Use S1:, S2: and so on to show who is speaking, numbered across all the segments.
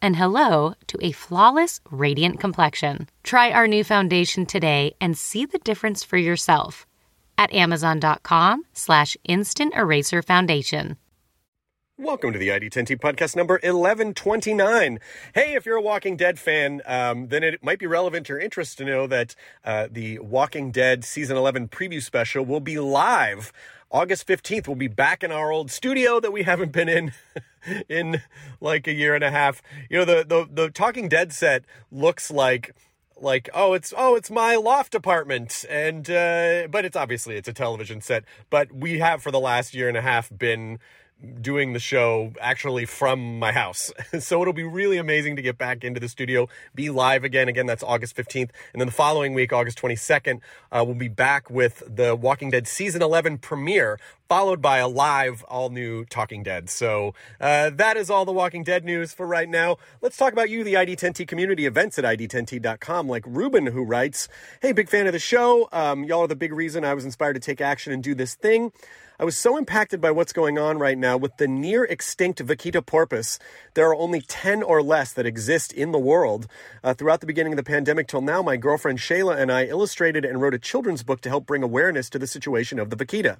S1: and hello to a flawless, radiant complexion. Try our new foundation today and see the difference for yourself at amazon.com slash instant eraser foundation.
S2: Welcome to the ID10T podcast number 1129. Hey, if you're a Walking Dead fan, um, then it might be relevant to your interest to know that uh, the Walking Dead season 11 preview special will be live August 15th. We'll be back in our old studio that we haven't been in in like a year and a half. You know, the, the, the Talking Dead set looks like like oh it's oh it's my loft apartment and uh but it's obviously it's a television set but we have for the last year and a half been doing the show actually from my house. so it'll be really amazing to get back into the studio, be live again. Again, that's August 15th. And then the following week, August 22nd, uh, we'll be back with the Walking Dead season 11 premiere, followed by a live, all new Talking Dead. So uh, that is all the Walking Dead news for right now. Let's talk about you, the ID10T community events at ID10T.com, like Ruben, who writes, Hey, big fan of the show. Um, y'all are the big reason I was inspired to take action and do this thing. I was so impacted by what's going on right now with the near extinct Vaquita porpoise. There are only 10 or less that exist in the world. Uh, throughout the beginning of the pandemic till now, my girlfriend Shayla and I illustrated and wrote a children's book to help bring awareness to the situation of the vaquita.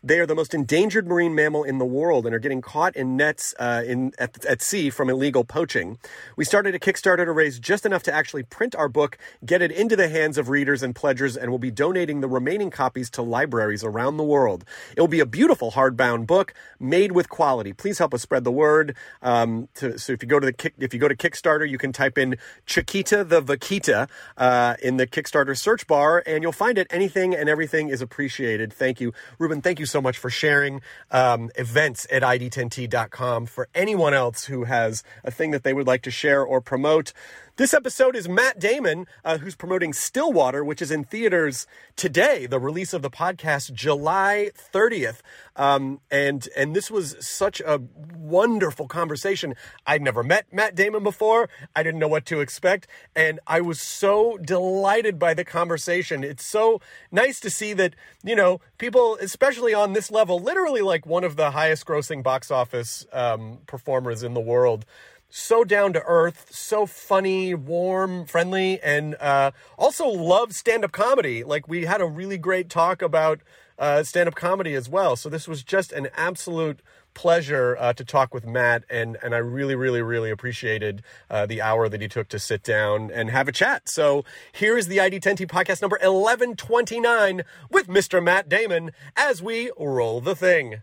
S2: They are the most endangered marine mammal in the world and are getting caught in nets uh, in, at, at sea from illegal poaching. We started a Kickstarter to raise just enough to actually print our book, get it into the hands of readers and pledgers, and we'll be donating the remaining copies to libraries around the world. It will be a beautiful hardbound book made with quality. Please help us spread the word. Um, to, so if you go to the if you go to Kickstarter, you can type in Chiquita the Vaquita uh, in the Kickstarter search bar, and you'll find it. Anything and everything is appreciated. Thank you, Ruben. Thank you so much for sharing um, events at id10t.com. For anyone else who has a thing that they would like to share or promote. This episode is Matt Damon, uh, who's promoting Stillwater, which is in theaters today. The release of the podcast, July 30th, um, and and this was such a wonderful conversation. I'd never met Matt Damon before. I didn't know what to expect, and I was so delighted by the conversation. It's so nice to see that you know people, especially on this level, literally like one of the highest grossing box office um, performers in the world so down to earth, so funny, warm, friendly, and uh, also love stand up comedy. Like, we had a really great talk about uh, stand up comedy as well. So, this was just an absolute pleasure uh, to talk with Matt, and, and I really, really, really appreciated uh, the hour that he took to sit down and have a chat. So, here is the ID10T podcast number 1129 with Mr. Matt Damon as we roll the thing.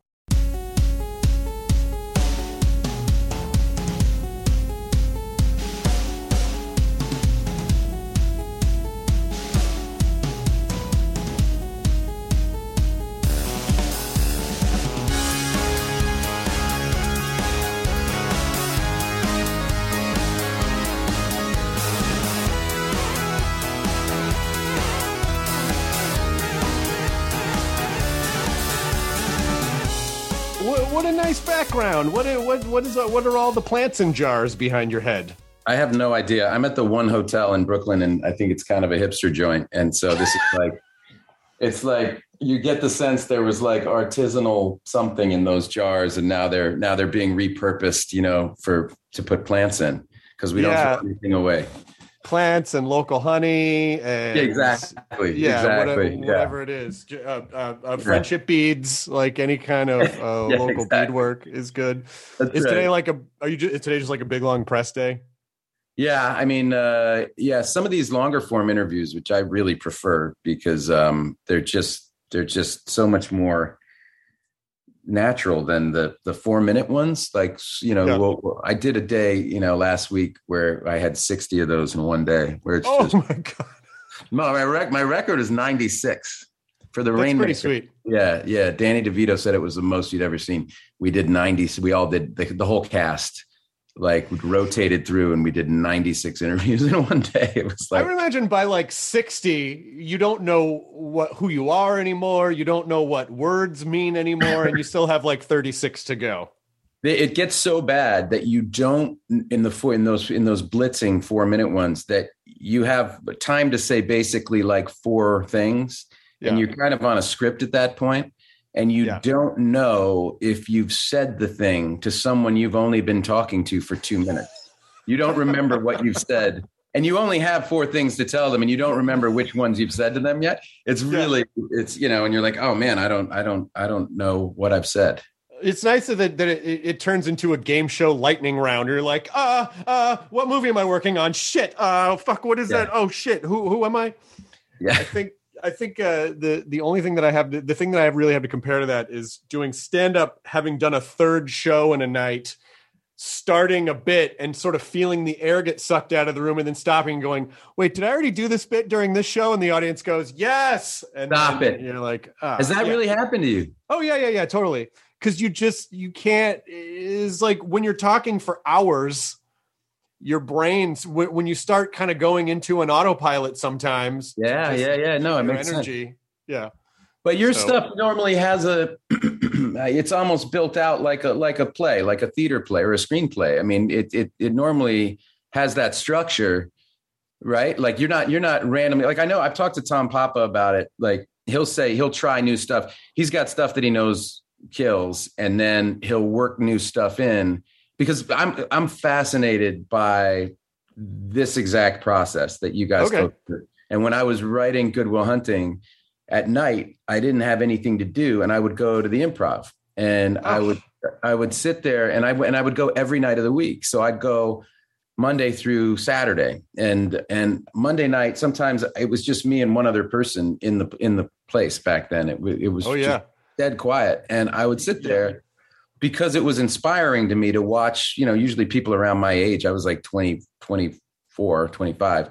S2: What, a nice background. What, what, what, is, what are all the plants in jars behind your head?
S3: I have no idea. I'm at the one hotel in Brooklyn, and I think it's kind of a hipster joint. And so this is like, it's like you get the sense there was like artisanal something in those jars, and now they're now they're being repurposed, you know, for to put plants in because we
S2: Yeah.
S3: don't throw anything away.
S2: Plants and local honey and
S3: Yeah, exactly.
S2: yeah,
S3: exactly.
S2: whatever,
S3: yeah.
S2: whatever it is. Uh, uh, uh, friendship beads, like any kind of uh,
S3: Yeah,
S2: local
S3: exactly.
S2: beadwork is good.
S3: That's
S2: Is today like a? Are you just, today just like a big long press day?
S3: Yeah, I mean, uh, yeah, some of these longer form interviews, which I really prefer because um, they're just they're just so much more natural than the the four minute ones. Like you know,
S2: Yeah.
S3: well, I did a day, you know, last week where I had sixty of those in one day. Where it's
S2: Oh
S3: just
S2: my god,
S3: no, my rec- my record is ninety six for the
S2: that's
S3: rain.
S2: pretty sweet.
S3: Yeah, yeah. Danny DeVito said it was the most you'd ever seen. We did 90. So we all did the, the whole cast, like rotated through, and we did 96 interviews in one day. It was like I
S2: would imagine by like sixty, you don't know what who you are anymore. You don't know what words mean anymore, and you still have like thirty six to go.
S3: it gets so bad that you don't in the four in those in those blitzing four minute ones that you have time to say basically like four things, and you're kind of on a script at that point, and you
S2: Yeah.
S3: don't know if you've said the thing to someone you've only been talking to for two minutes. You don't remember what you've said. And you only have four things to tell them, and you don't remember which ones you've said to them yet. It's
S2: Yeah.
S3: really, it's you know, and you're like, oh man, I don't, I don't, I don't know what I've said.
S2: It's nice that that it, it, it turns into a game show lightning round. You're like, uh, uh, what movie am I working on? Shit, uh, fuck, what is
S3: Yeah.
S2: that? Oh shit, who who am I?
S3: Yeah,
S2: I think I think uh, the the only thing that I have the thing that I really have to compare to that is doing stand up, having done a third show in a night, starting a bit and sort of feeling the air get sucked out of the room, and then stopping and going, "Wait, did I already do this bit during this show?" And the audience goes, "Yes." And
S3: Stop
S2: then
S3: it.
S2: You're like, ah,
S3: has that
S2: yeah.
S3: really happened to you?
S2: Oh yeah, yeah, yeah, totally. Because you just you can't is like when you're talking for hours, your brains when, when you start kind of going into an autopilot sometimes.
S3: Yeah, yeah, yeah. No, it makes sense.
S2: energy. Yeah.
S3: But your
S2: So-
S3: stuff normally has a uh, it's almost built out like a like a play, like a theater play or a screenplay. I mean, it it it normally has that structure, right? Like you're not you're not randomly like I know I've talked to Tom Papa about it. Like he'll say he'll try new stuff. He's got stuff that he knows kills and then he'll work new stuff in because I'm I'm fascinated by this exact process that you guys
S2: Okay.
S3: go through. And when I was writing Good Will Hunting, at night i didn't have anything to do and i would go to the improv and i
S2: Oh.
S3: would i would sit there and i and i would go every night of the week so i'd go monday through saturday and and monday night sometimes it was just me and one other person in the in the place back then it, it was
S2: Oh
S3: just
S2: yeah.
S3: dead quiet and i would sit there because it was inspiring to me to watch you know usually people around my age i was like 20 24 25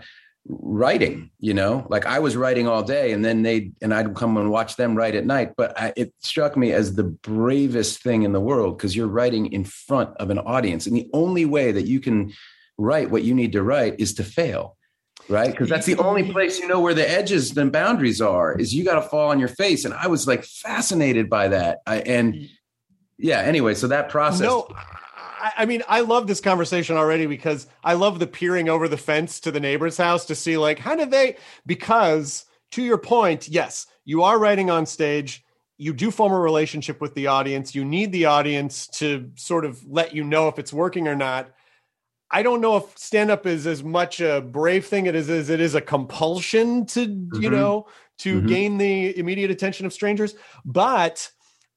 S3: writing you know like i was writing all day and then they and i'd come and watch them write at night. But I, it struck me as the bravest thing in the world because you're writing in front of an audience. And the only way that you can write what you need to write is to fail right? Because that's the only place you know where the edges and boundaries are is you got to fall on your face. And i was like fascinated by that. I, and yeah anyway so that process
S2: No, I, I mean, I love this conversation already because I love the peering over the fence to the neighbor's house to see, like, how did they? Because to your point, yes, you are writing on stage. You do form a relationship with the audience. You need the audience to sort of let you know if it's working or not. I don't know if stand up is as much a brave thing it is as it is a compulsion to, you
S3: Mhm.
S2: know, to
S3: Mhm.
S2: gain the immediate attention of strangers. But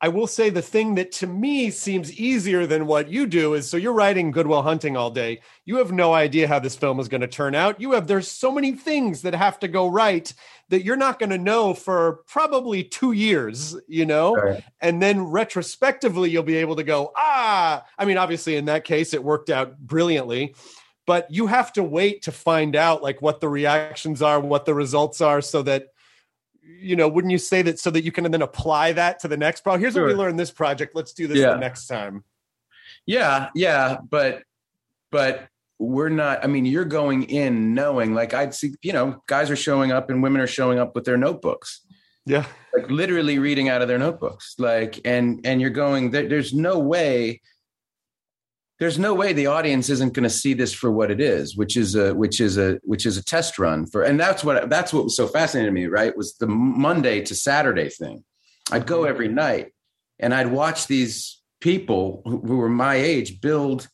S2: I will say the thing that to me seems easier than what you do is so you're writing Good Will Hunting all day. You have no idea how this film is going to turn out. You have there's so many things that have to go right that you're not going to know for probably 2 years, you know?
S3: Right.
S2: And then retrospectively you'll be able to go, "Ah, I mean obviously in that case it worked out brilliantly." But you have to wait to find out like what the reactions are, what the results are so that you know, wouldn't you say that so that you can then apply that to the next project? Here's what we learned this project. Let's do this
S3: Yeah.
S2: the next time.
S3: Yeah, yeah, but but we're not. I mean, you're going in knowing, like I'd see, you know, guys are showing up and women are showing up with their notebooks,
S2: Yeah.
S3: like literally reading out of their notebooks, like and and you're going. There, there's no way. There's no way the audience isn't going to see this for what it is, which is a which is a which is a test run for, and that's what that's what was so fascinating to me. Right, was the Monday to Saturday thing. I'd go every mm-hmm. night, and I'd watch these people who, were my age build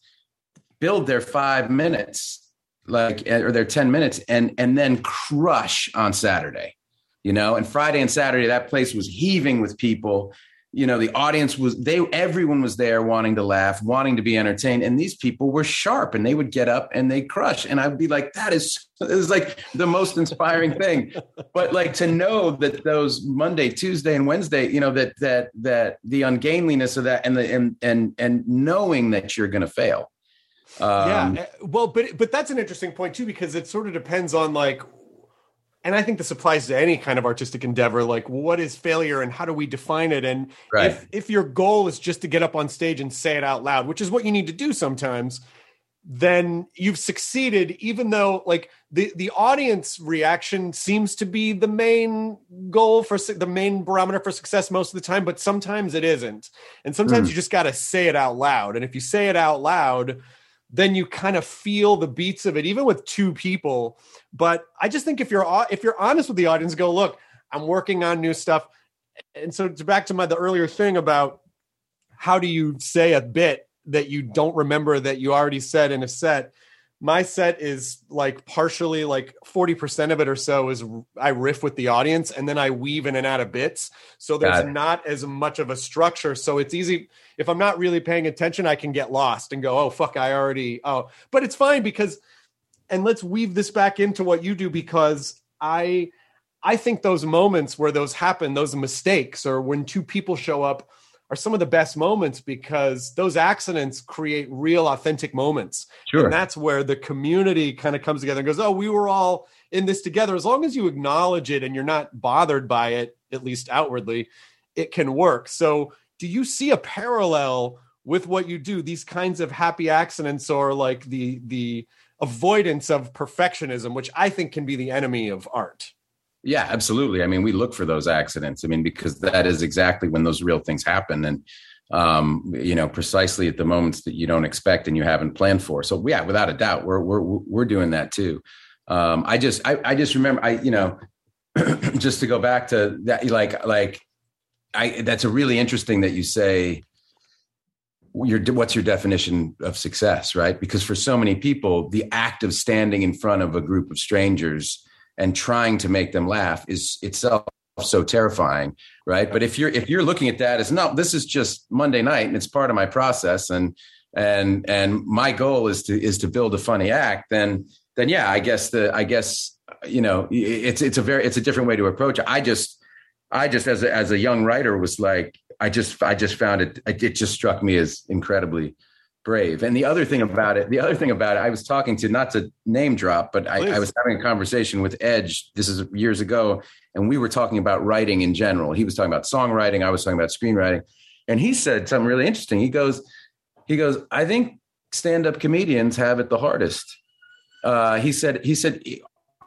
S3: build their five minutes like eh, or their 10 minutes and and then crush on Saturday. You know, and Friday and Saturday that place was heaving with people you know the audience was they everyone was there wanting to laugh wanting to be entertained. And these people were sharp and they would get up and they crush. And i'd be like that is it was like the most inspiring thing. But like to know that those monday tuesday and wednesday you know that that that the ungainliness of that and the and and and knowing that you're going to fail
S2: um, yeah well but but that's an interesting point too because it sort of depends on like and I think this applies to any kind of artistic endeavor. Like, what is failure and how do we define it? And right. if, if your goal is just to get up on stage and say it out loud, which is what you need to do sometimes, then you've succeeded, even though like the, the audience reaction seems to be the main goal for the main barometer for success most of the time, but sometimes it isn't. And sometimes mm. you just got to say it out loud. And if you say it out loud, then you kind of feel the beats of it, even with two people. But I just think if you're if you're honest with the audience, go look, I'm working on new stuff. And so to back to my the earlier thing about how do you say a bit that you don't remember that you already said in a set my set is like partially like 40% of it or so is I riff with the audience and then I weave in and out of bits. So there's not as much of a structure. So it's easy if I'm not really paying attention, I can get lost and go, oh fuck, I already oh. But it's fine because and let's weave this back into what you do because I I think those moments where those happen, those mistakes, or when two people show up are some of the best moments because those accidents create real authentic moments. Sure. And that's where the community kind of comes together and goes, Oh, we were all in this together. As long as you acknowledge it and you're not bothered by it, at least outwardly, it can work. So, do you see a parallel with what you do? These kinds of happy accidents or like the, the, avoidance of perfectionism which i think can be the enemy of art
S3: yeah, absolutely. I mean, we look for those accidents. I mean, because that is exactly when those real things happen. And, um, you know, precisely at the moments that you don't expect and you haven't planned for. So yeah, without a doubt, we're, we're, we're doing that too. Um, I just, I, I just remember, I, you know, just to go back to that, like, like I, that's a really interesting that you say, your what's your definition of success right? Because for so many people the act of standing in front of a group of strangers and trying to make them laugh is itself so terrifying right? But if you're if you're looking at that as no this is just monday night and it's part of my process and and and my goal is to is to build a funny act then then yeah i guess the i guess you know it's it's a very it's a different way to approach it. I just i just as a, as a young writer was like i just i just found it it just struck me as incredibly brave. And the other thing about it, the other thing about it, I was talking to not to name drop, but I, I, was having a conversation with Edge. This is years ago, and we were talking about writing in general. He was talking about songwriting. I was talking about screenwriting, and he said something really interesting. He goes, he goes, I think stand-up comedians have it the hardest. Uh, he said, he said,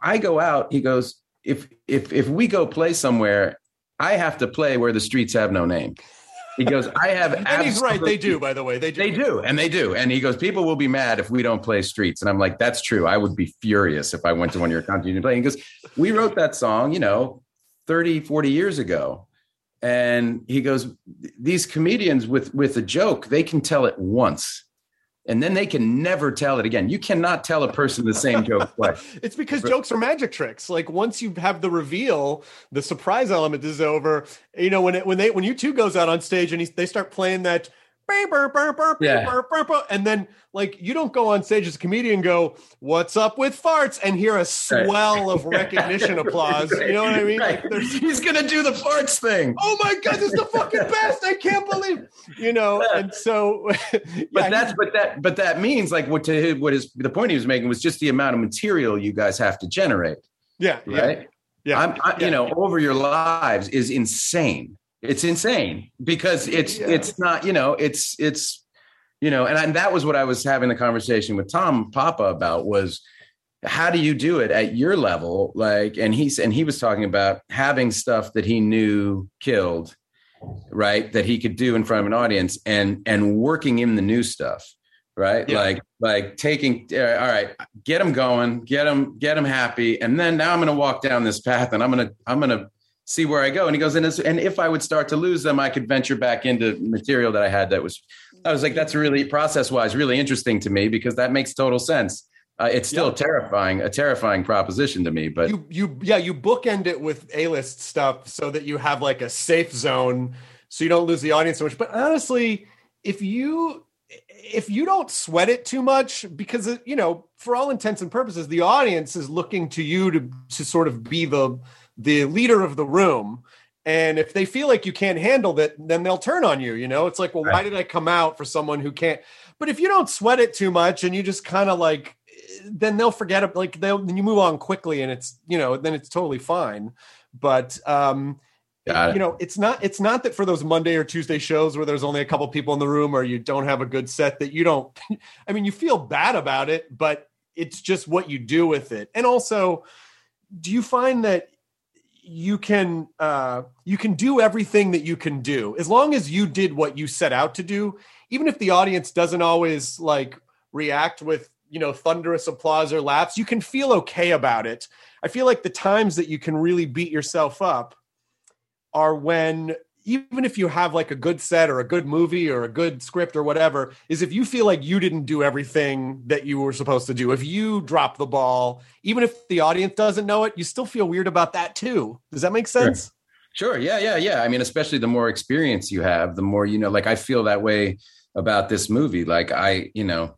S3: I go out. He goes, if if if we go play somewhere, I have to play where the streets have no name. He goes, I have.
S2: and he's right. They do, by the way. They do.
S3: They do, and they do. And he goes, people will be mad if we don't play streets. And I'm like, that's true. I would be furious if I went to one of your concerts and play. He goes, we wrote that song, you know, 30, 40 years ago. And he goes, these comedians with with a joke, they can tell it once and then they can never tell it again. You cannot tell a person the same joke twice.
S2: it's because jokes are magic tricks. Like once you have the reveal, the surprise element is over. You know when it, when they when U2 goes out on stage and he, they start playing that yeah. and then like you don't go on stage as a comedian go what's up with farts? and hear a swell of recognition applause. You know what i mean?
S3: Right. like he's gonna do the farts thing.
S2: Oh my god this is the fucking best. I can't believe you know and so
S3: yeah, but that's but that but that means like what to what is the point he was making was just the amount of material you guys have to generate.
S2: Yeah
S3: right? Yeah, yeah. I'm, I, you know over your lives is insane it's insane because it's yeah. it's not you know it's it's you know and, I, and that was what I was having the conversation with Tom Papa about was how do you do it at your level like and he's and he was talking about having stuff that he knew killed right that he could do in front of an audience and and working in the new stuff right yeah. like like taking uh, all right get them going get them get them happy and then now i'm going to walk down this path and i'm going to i'm going to see where I go. And he goes, and, and if I would start to lose them, I could venture back into material that I had that was, I was like, that's really process wise, really interesting to me because that makes total sense. Uh, it's still
S2: Yeah.
S3: terrifying, a terrifying proposition to me. But
S2: you you yeah you bookend it with a-list stuff so that you have like a safe zone so you don't lose the audience so much but honestly if you if you don't sweat it too much because you know for all intents and purposes the audience is looking to you to to sort of be the the leader of the room and if they feel like you can't handle it then they'll turn on you you know? It's like well why did i come out for someone who can't? But if you don't sweat it too much and you just kind of like then they'll forget it like they'll then you move on quickly and it's you know then it's totally fine. But um you know it's not it's not that for those monday or tuesday shows where there's only a couple people in the room or you don't have a good set that you don't i mean you feel bad about it but it's just what you do with it. And also do you find that you can uh you can do everything that you can do. As long as you did what you set out to do even if the audience doesn't always like react with you know thunderous applause or laughs you can feel okay about it. I feel like the times that you can really beat yourself up are when even if you have like a good set or a good movie or a good script or whatever is if you feel like you didn't do everything that you were supposed to do if you drop the ball even if the audience doesn't know it you still feel weird about that too does that make sense
S3: Sure. Yeah. Yeah. Yeah. I mean, especially the more experience you have, the more, you know, like I feel that way about this movie. Like I, you know,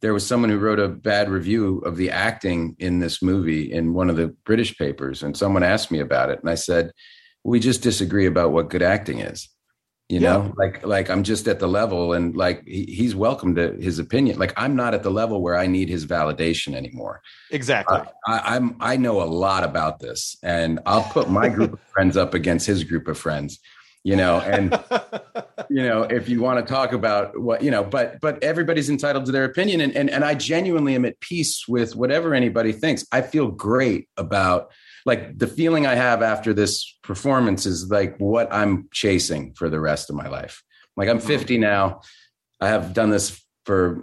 S3: there was someone who wrote a bad review of the acting in this movie in one of the British papers. And someone asked me about it. And I said, we just disagree about what good acting is. You
S2: Yeah.
S3: know, like, like I'm just at the level and like he, he's welcome to his opinion. Like I'm not at the level where I need his validation anymore.
S2: exactly uh,
S3: I, I'm I know a lot about this, and I'll put my group of friends up against his group of friends. You know, and you know, if you want to talk about what you know, but but everybody's entitled to their opinion, and and and I genuinely am at peace with whatever anybody thinks. I feel great about like the feeling I have after this performance is like what I'm chasing for the rest of my life. Like I'm 50 now. I have done this for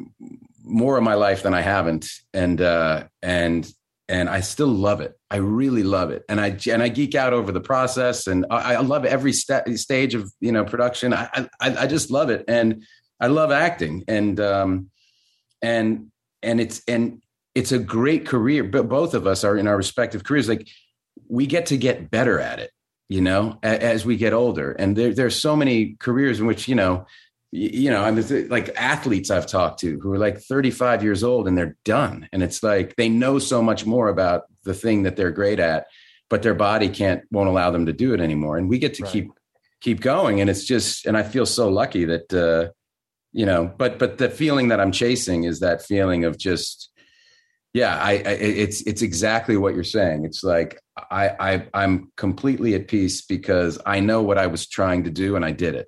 S3: more of my life than I haven't, and uh, and and I still love it. I really love it, and I and I geek out over the process, and I, I love every sta stage of you know production. I, I I just love it, and I love acting, and um, and and it's and it's a great career. But both of us are in our respective careers. Like we get to get better at it, you know, a, as we get older, and there there's so many careers in which you know you know, I mean, like athletes I've talked to who are like 35 years old and they're done. And it's like they know so much more about the thing that they're great at, but their body can't, won't allow them to do it anymore. And we get to
S2: Right.
S3: keep, keep going. And it's just, and I feel so lucky that, uh, you know, but, but the feeling that I'm chasing is that feeling of just, yeah, I, I it's, it's exactly what you're saying. It's like, I, I, I'm completely at peace because I know what I was trying to do and I did it.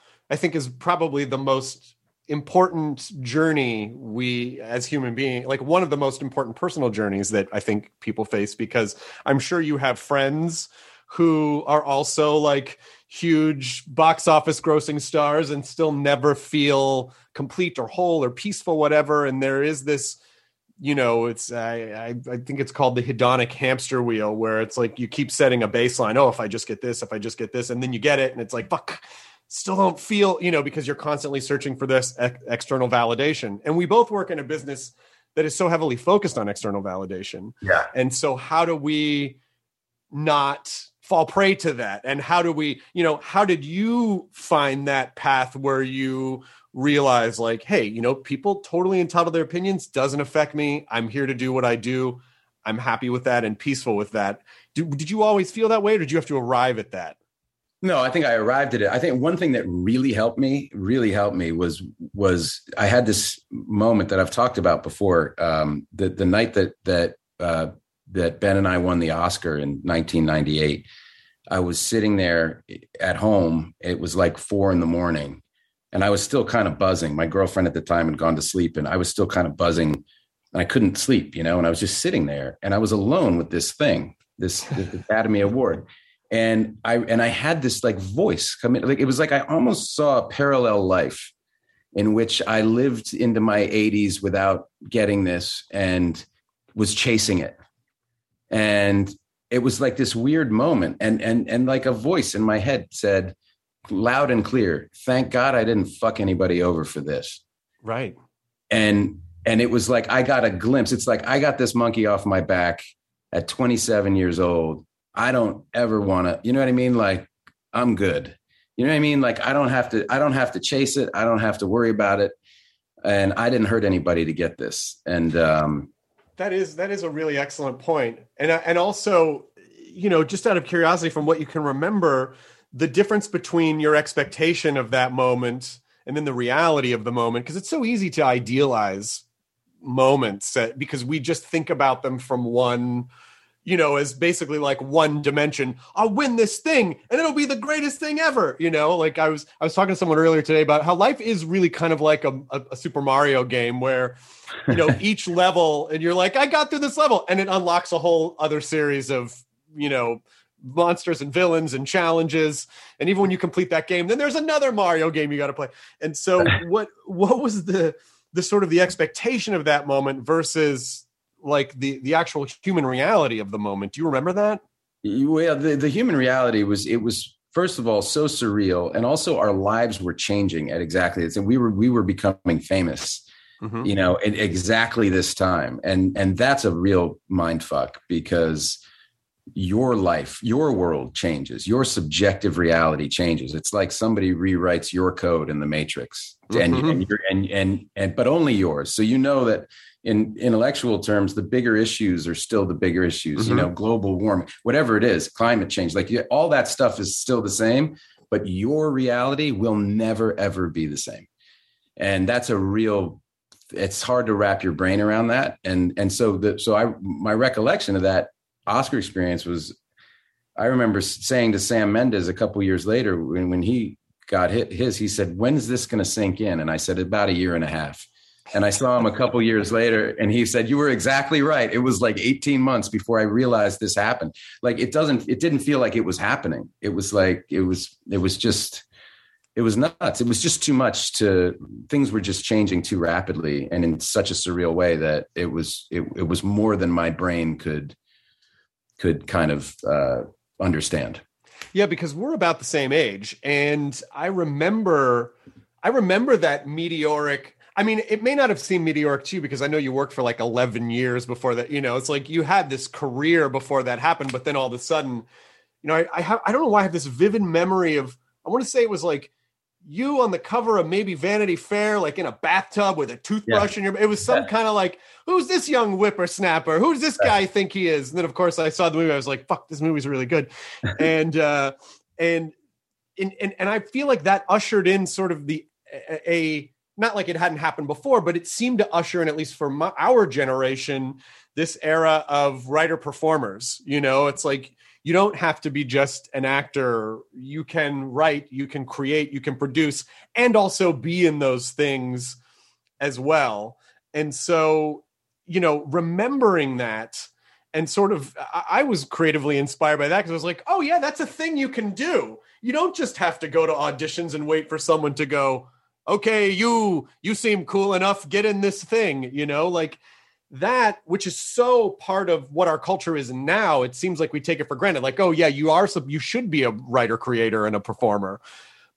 S2: i think is probably the most important journey we as human being like one of the most important personal journeys that i think people face because i'm sure you have friends who are also like huge box office grossing stars and still never feel complete or whole or peaceful, whatever. And there is this, you know, it's I, I I think it's called the hedonic hamster wheel, where it's like you keep setting a baseline. Oh, if I just get this, if I just get this, and then you get it, and it's like fuck. Still don't feel, you know, because you're constantly searching for this ex- external validation. And we both work in a business that is so heavily focused on external validation.
S3: Yeah.
S2: And so how do we not fall prey to that? And how do we, you know, how did you find that path where you realize like, hey, you know, people totally entitled their opinions doesn't affect me. I'm here to do what I do. I'm happy with that and peaceful with that. Did, did you always feel that way or did you have to arrive at that?
S3: No, I think I arrived at it. I think one thing that really helped me, really helped me was was I had this moment that I've talked about before. Um, the the night that that uh, that Ben and I won the Oscar in 1998, I was sitting there at home. It was like four in the morning, and I was still kind of buzzing. My girlfriend at the time had gone to sleep, and I was still kind of buzzing. And I couldn't sleep, you know. And I was just sitting there, and I was alone with this thing, this, this Academy Award and I and I had this like voice come in. Like it was like I almost saw a parallel life in which I lived into my 80s without getting this and was chasing it. And it was like this weird moment. And and and like a voice in my head said loud and clear, thank God I didn't fuck anybody over for this.
S2: Right.
S3: And and it was like I got a glimpse. It's like I got this monkey off my back at 27 years old I don't ever want to, you know what I mean? Like I'm good. You know what I mean? Like I don't have to, I don't have to chase it. I don't have to worry about it. And I didn't hurt anybody to get this. And, um,
S2: that is, that is a really excellent point. And, and also, you know, just out of curiosity from what you can remember, the difference between your expectation of that moment and then the reality of the moment, because it's so easy to idealize moments because we just think about them from one you know, as basically like one dimension. I'll win this thing and it'll be the greatest thing ever. You know, like I was I was talking to someone earlier today about how life is really kind of like a, a, a Super Mario game where, you know, each level and you're like, I got through this level, and it unlocks a whole other series of, you know, monsters and villains and challenges. And even when you complete that game, then there's another Mario game you got to play. And so what what was the the sort of the expectation of that moment versus like the the actual human reality of the moment. Do you remember that?
S3: Well, the, the human reality was it was first of all so surreal, and also our lives were changing at exactly this, and we were we were becoming famous. Mm-hmm. You know, at exactly this time, and and that's a real mind fuck because your life, your world changes, your subjective reality changes. It's like somebody rewrites your code in the matrix, mm-hmm. and, and, and and and but only yours. So you know that in intellectual terms, the bigger issues are still the bigger issues, mm-hmm. you know, global warming, whatever it is, climate change, like all that stuff is still the same, but your reality will never, ever be the same. And that's a real, it's hard to wrap your brain around that. And, and so the, so I, my recollection of that Oscar experience was, I remember saying to Sam Mendes a couple years later when, when he got hit his, he said, when's this going to sink in? And I said, about a year and a half and I saw him a couple years later, and he said, "You were exactly right. It was like 18 months before I realized this happened. Like it doesn't, it didn't feel like it was happening. It was like it was, it was just, it was nuts. It was just too much. To things were just changing too rapidly and in such a surreal way that it was, it, it was more than my brain could, could kind of uh, understand.
S2: Yeah, because we're about the same age, and I remember, I remember that meteoric I mean, it may not have seemed meteoric to you because I know you worked for like 11 years before that. You know, it's like you had this career before that happened, but then all of a sudden, you know, I, I have, I don't know why I have this vivid memory of, I want to say it was like you on the cover of maybe Vanity Fair, like in a bathtub with a toothbrush yeah. in your, it was some yeah. kind of like, who's this young whippersnapper? Who does this guy think he is? And then of course I saw the movie. I was like, fuck, this movie's really good. and, uh, and, and, and, and I feel like that ushered in sort of the, a, a not like it hadn't happened before, but it seemed to usher in, at least for my, our generation, this era of writer performers. You know, it's like you don't have to be just an actor. You can write, you can create, you can produce, and also be in those things as well. And so, you know, remembering that and sort of, I, I was creatively inspired by that because I was like, oh, yeah, that's a thing you can do you don't just have to go to auditions and wait for someone to go, okay, you you seem cool enough, get in this thing, you know, like that which is so part of what our culture is now it seems like we take it for granted. Like oh yeah you are some, you should be a writer creator and a performer.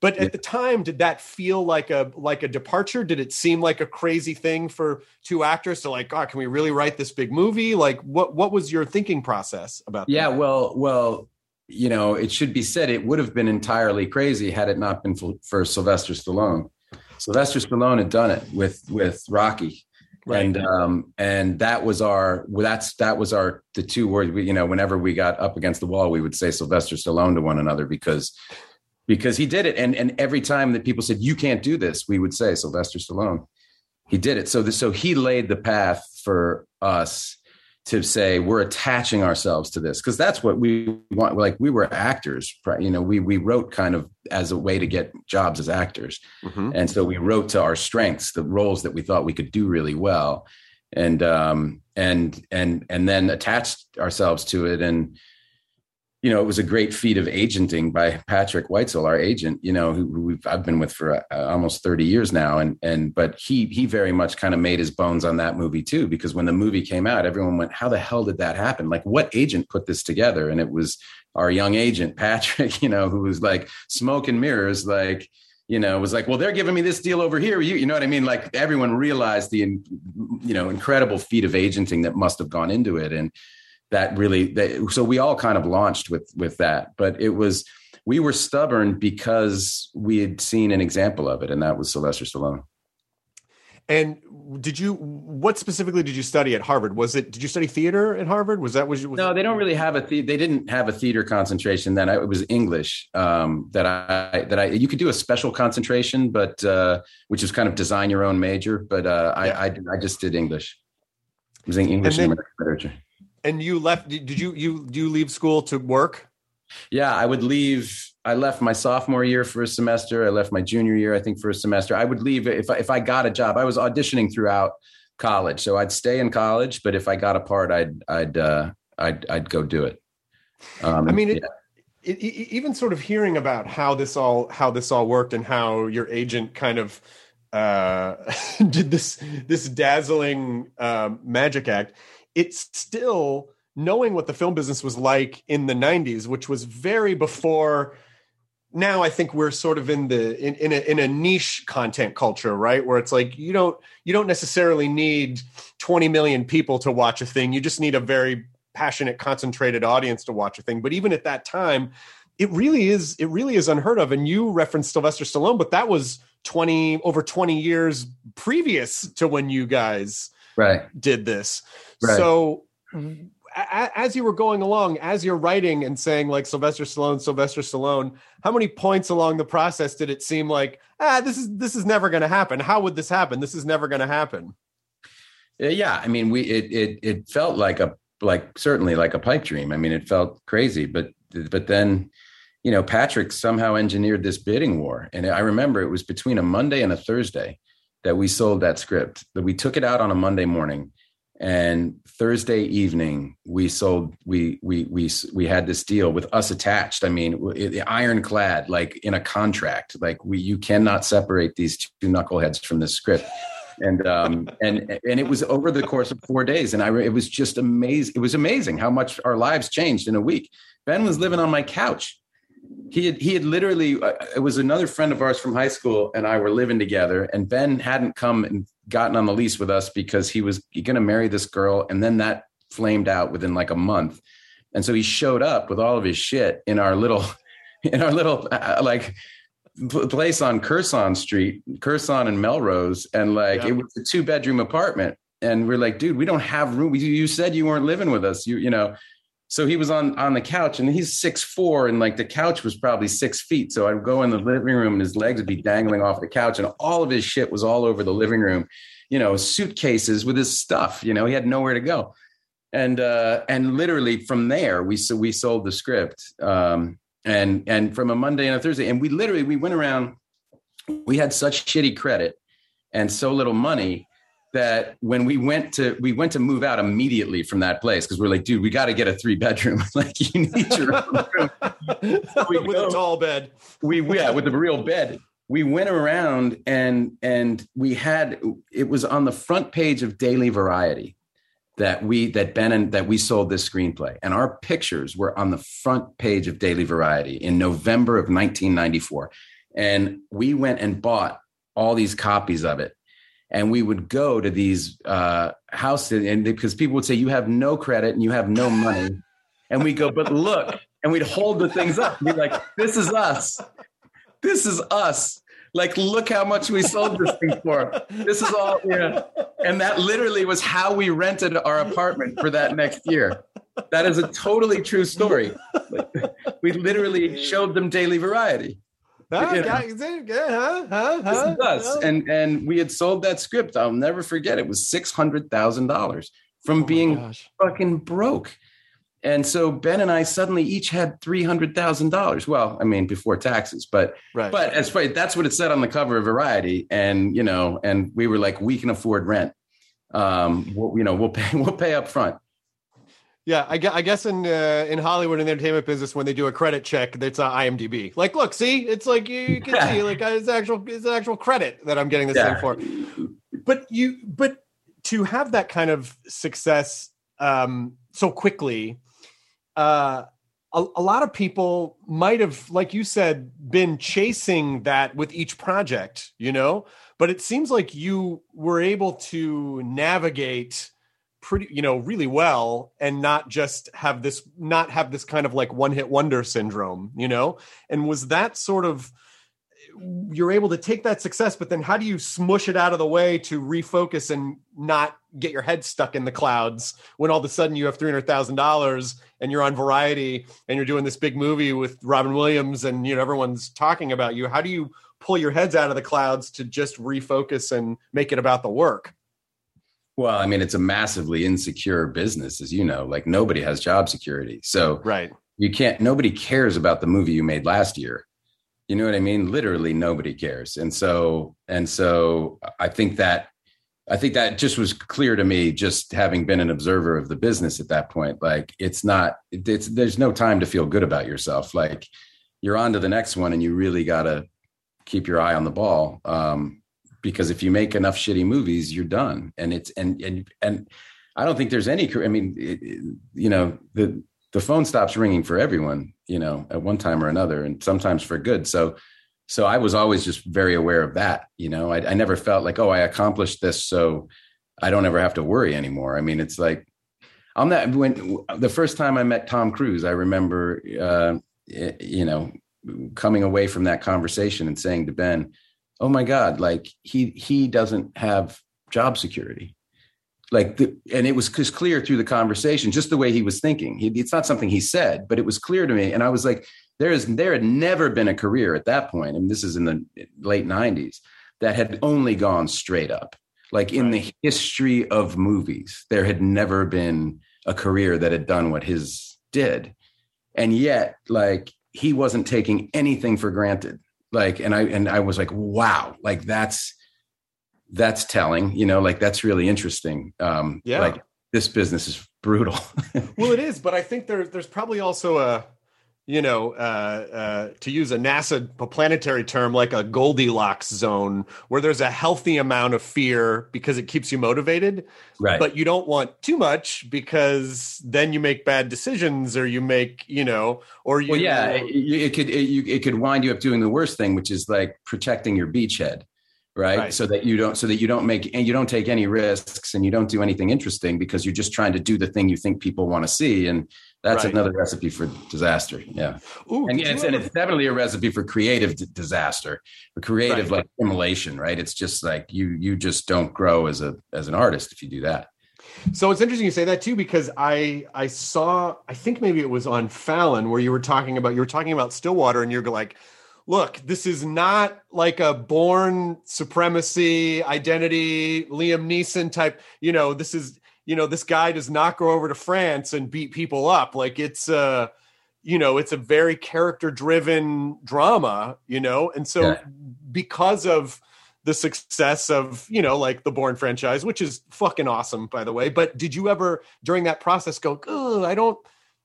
S2: But at the time did that feel like a like a departure? Did it seem like a crazy thing for two actors to like god can we really write this big movie? Like what what was your thinking process about
S3: yeah
S2: that?
S3: well well you know it should be said it would have been entirely crazy had it not been for, for sylvester stallone. Sylvester stallone had done it with with rocky Right. And um, and that was our that's that was our the two words we you know whenever we got up against the wall we would say Sylvester Stallone to one another because because he did it. And and every time that people said you can't do this we would say Sylvester Stallone. He did it. So the, so he laid the path for us to say we're attaching ourselves to this because that's what we want like we were actors you know we we wrote kind of as a way to get jobs as actors mm-hmm. and so we wrote to our strengths the roles that we thought we could do really well and um and and and then attached ourselves to it and you know, it was a great feat of agenting by Patrick Whitesell, our agent, you know, who, who I've been with for uh, almost 30 years now. And, and, but he, he very much kind of made his bones on that movie too, because when the movie came out, everyone went, how the hell did that happen? Like what agent put this together? And it was our young agent, Patrick, you know, who was like smoke and mirrors, like, you know, was like, well, they're giving me this deal over here. You, you know what I mean? Like everyone realized the, you know, incredible feat of agenting that must have gone into it. And, that really that, so we all kind of launched with with that but it was we were stubborn because we had seen an example of it and that was sylvester stallone.
S2: And did you what specifically did you study at harvard? Was it did you study theater at harvard? Was that was, was
S3: no they don't really have a the, they didn't have a theater concentration then. It was english um, that i that i you could do a special concentration but uh, which is kind of design your own major but uh, I, I i just did english. I was in english and, then, and literature
S2: and you left did you you do you leave school to work?
S3: Yeah i would leave i left my sophomore year for a semester i left my junior year i think for a semester. I would leave if I, if I got a job i was auditioning throughout college so i'd stay in college but if i got a part i'd i'd uh i'd i'd go do it.
S2: Um, i mean it, yeah. it, it, even sort of hearing about how this all how this all worked and how your agent kind of uh did this this dazzling um, magic act it's still knowing what the film business was like in the 90s which was very before now i think we're sort of in the in, in, a, in a niche content culture right? Where it's like you don't you don't necessarily need 20 million people to watch a thing. You just need a very passionate concentrated audience to watch a thing. But even at that time it really is it really is unheard of. And you referenced sylvester stallone but that was 20 over 20 years previous to when you guys
S3: right.
S2: did this. Right. so as you were going along as you're writing and saying like sylvester stallone sylvester stallone how many points along the process did it seem like ah this is this is never going to happen. How would this happen? This is never going to happen
S3: yeah. I mean we it, it it felt like a like certainly like a pipe dream. I mean it felt crazy but but then you know patrick somehow engineered this bidding war. And i remember it was between a monday and a thursday that we sold that script. That we took it out on a monday morning and thursday evening we sold we we we we had this deal with us attached. I mean ironclad like in a contract. Like we you cannot separate these two knuckleheads from this script. And um and and it was over the course of four days and i it was just amazing it was amazing how much our lives changed in a week. Ben was living on my couch he had he had literally uh, it was another friend of ours from high school and I were living together and Ben hadn't come and gotten on the lease with us because he was going to marry this girl and then that flamed out within like a month. And so he showed up with all of his shit in our little in our little uh, like place on Curson Street, Curson and Melrose. And like yeah. it was a two bedroom apartment. And we're like dude we don't have room. You said you weren't living with us. You you know so he was on on the couch and he's six four and like the couch was probably six feet. So i'd go in the living room and his legs would be dangling off the couch and all of his shit was all over the living room you know suitcases with his stuff you know he had nowhere to go. And uh and literally from there we so we sold the script um and and from a monday and a thursday and we literally we went around we had such shitty credit and so little money that when we went to we went to move out immediately from that place because we're like, dude, we got to get a three bedroom. like you need your own room.
S2: So with go, a tall bed.
S3: We yeah, with a real bed. We went around and and we had it was on the front page of Daily Variety that we that Ben and that we sold this screenplay, and our pictures were on the front page of Daily Variety in November of 1994, and we went and bought all these copies of it and we would go to these uh, houses and because people would say you have no credit and you have no money. And we go but look and we'd hold the things up. And be like this is us. This is us. Like look how much we sold this thing for. This is all yeah and that literally was how we rented our apartment for that next year. That is a totally true story. We literally showed them daily variety
S2: Huh? huh? Huh? Huh?
S3: Us. And and we had sold that script. I'll never forget. It was six hundred thousand dollars from oh being fucking broke. And so Ben and I suddenly each had three hundred thousand dollars. Well, I mean, before taxes, but right. but as far that's what it said on the cover of Variety. And you know, and we were like, we can afford rent. Um, we'll, you know, we'll pay we'll pay up front.
S2: Yeah, I, I guess in uh, in Hollywood in the entertainment business, when they do a credit check, it's uh, IMDb. Like, look, see, it's like you, you can see, like uh, it's actual it's actual credit that I'm getting this yeah. thing for. But you, but to have that kind of success um, so quickly, uh, a, a lot of people might have, like you said, been chasing that with each project, you know. But it seems like you were able to navigate pretty you know really well and not just have this not have this kind of like one hit wonder syndrome you know? And was that sort of you're able to take that success but then how do you smush it out of the way to refocus and not get your head stuck in the clouds when all of a sudden you have $300,000 and you're on variety and you're doing this big movie with Robin Williams and you know everyone's talking about you? How do you pull your heads out of the clouds to just refocus and make it about the work
S3: well, I mean, it's a massively insecure business, as you know. Like nobody has job security, so
S2: right.
S3: You can't. Nobody cares about the movie you made last year. You know what I mean? Literally, nobody cares. And so, and so, I think that, I think that just was clear to me, just having been an observer of the business at that point. Like, it's not. It's there's no time to feel good about yourself. Like, you're on to the next one, and you really got to keep your eye on the ball. Um, because if you make enough shitty movies, you're done. And it's and and and I don't think there's any. I mean, it, you know, the the phone stops ringing for everyone, you know, at one time or another, and sometimes for good. So, so I was always just very aware of that. You know, I, I never felt like, oh, I accomplished this, so I don't ever have to worry anymore. I mean, it's like I'm not when the first time I met Tom Cruise, I remember, uh, you know, coming away from that conversation and saying to Ben, oh my god like he he doesn't have job security. Like the, and it was just clear through the conversation just the way he was thinking. He, it's not something he said but it was clear to me. And i was like there is there had never been a career at that point. point I and this is in the late 90s that had only gone straight up. Like in the history of movies there had never been a career that had done what his did. And yet like he wasn't taking anything for granted like and i and i was like wow like that's that's telling you know like that's really interesting. Um yeah. like this business is brutal.
S2: Well it is but i think there, there's probably also a you know, uh, uh, to use a NASA planetary term, like a Goldilocks zone, where there's a healthy amount of fear because it keeps you motivated,
S3: right?
S2: But you don't want too much because then you make bad decisions, or you make, you know, or you.
S3: Well, yeah, it, it could it, you, it could wind you up doing the worst thing, which is like protecting your beachhead. Right? right? So that you don't, so that you don't make, and you don't take any risks, and you don't do anything interesting because you're just trying to do the thing you think people want to see, and that's right. another recipe for disaster. Yeah. Ooh, and, it's, and it's definitely a recipe for creative d- disaster, for creative right. like immolation, right? It's just like you you just don't grow as a as an artist if you do that.
S2: So it's interesting you say that too because I I saw I think maybe it was on Fallon where you were talking about you were talking about Stillwater and you're like look, this is not like a Bourne Supremacy identity Liam Neeson type, you know, this is you know, this guy does not go over to France and beat people up. Like it's uh you know, it's a very character driven drama, you know, and so yeah. because of the success of you know like the Bourne franchise, which is fucking awesome, by the way. But did you ever during that process go, I don't?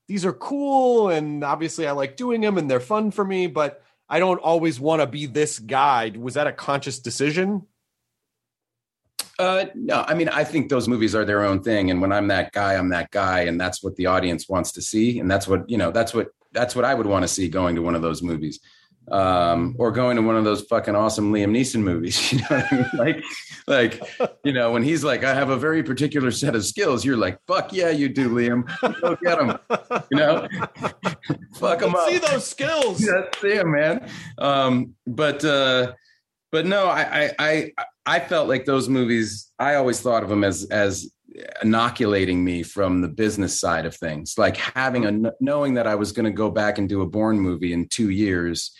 S2: These are cool, and obviously I like doing them, and they're fun for me, but I don't always want to be this guy. Was that a conscious decision?
S3: Uh, no, I mean, I think those movies are their own thing, and when I'm that guy, I'm that guy, and that's what the audience wants to see, and that's what you know. That's what that's what I would want to see going to one of those movies um, or going to one of those fucking awesome Liam Neeson movies. You know what I mean? Like, like, you know, when he's like, I have a very particular set of skills, you're like, fuck yeah, you do, Liam. Go get them. You know, fuck them up.
S2: See those skills.
S3: Yeah, see them, man. Um, but, uh, but no, I, I, I, I felt like those movies. I always thought of them as as inoculating me from the business side of things, like having a knowing that I was going to go back and do a Bourne movie in two years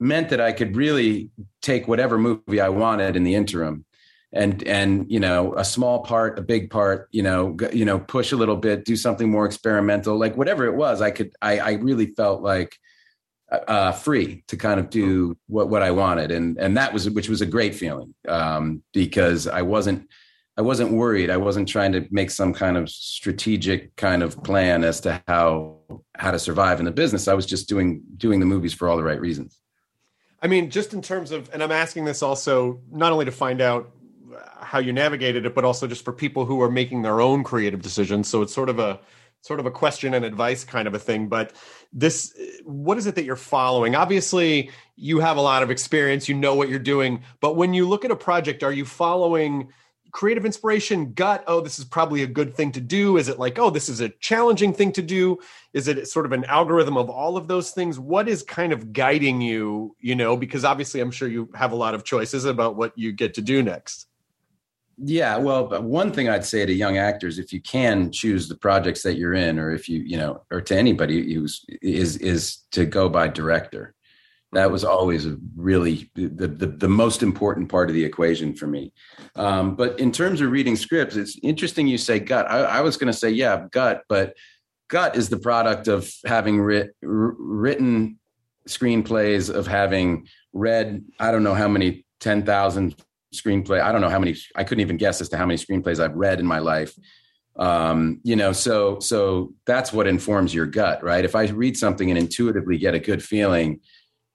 S3: meant that I could really take whatever movie I wanted in the interim and and you know a small part a big part you know you know push a little bit do something more experimental like whatever it was i could i i really felt like uh free to kind of do what what i wanted. And and that was which was a great feeling um because i wasn't i wasn't worried. I wasn't trying to make some kind of strategic kind of plan as to how how to survive in the business. I was just doing doing the movies for all the right reasons.
S2: I mean, just in terms of, and I'm asking this also not only to find out how you navigated it, but also just for people who are making their own creative decisions. So it's sort of a sort of a question and advice kind of a thing. But this, what is it that you're following? Obviously, you have a lot of experience, you know what you're doing. But when you look at a project, are you following? creative inspiration gut oh this is probably a good thing to do is it like oh this is a challenging thing to do is it sort of an algorithm of all of those things what is kind of guiding you you know because obviously i'm sure you have a lot of choices about what you get to do next
S3: yeah well one thing i'd say to young actors if you can choose the projects that you're in or if you you know or to anybody who's is is to go by director. That was always a really the, the, the most important part of the equation for me. Um, but in terms of reading scripts it's interesting you say gut. I, I was going to say yeah gut but gut is the product of having writ, written screenplays of having read i don't know how many 10000 screenplay. I don't know how many i couldn't even guess as to how many screenplays i've read in my life. Um, you know so so that's what informs your gut right? If i read something and intuitively get a good feeling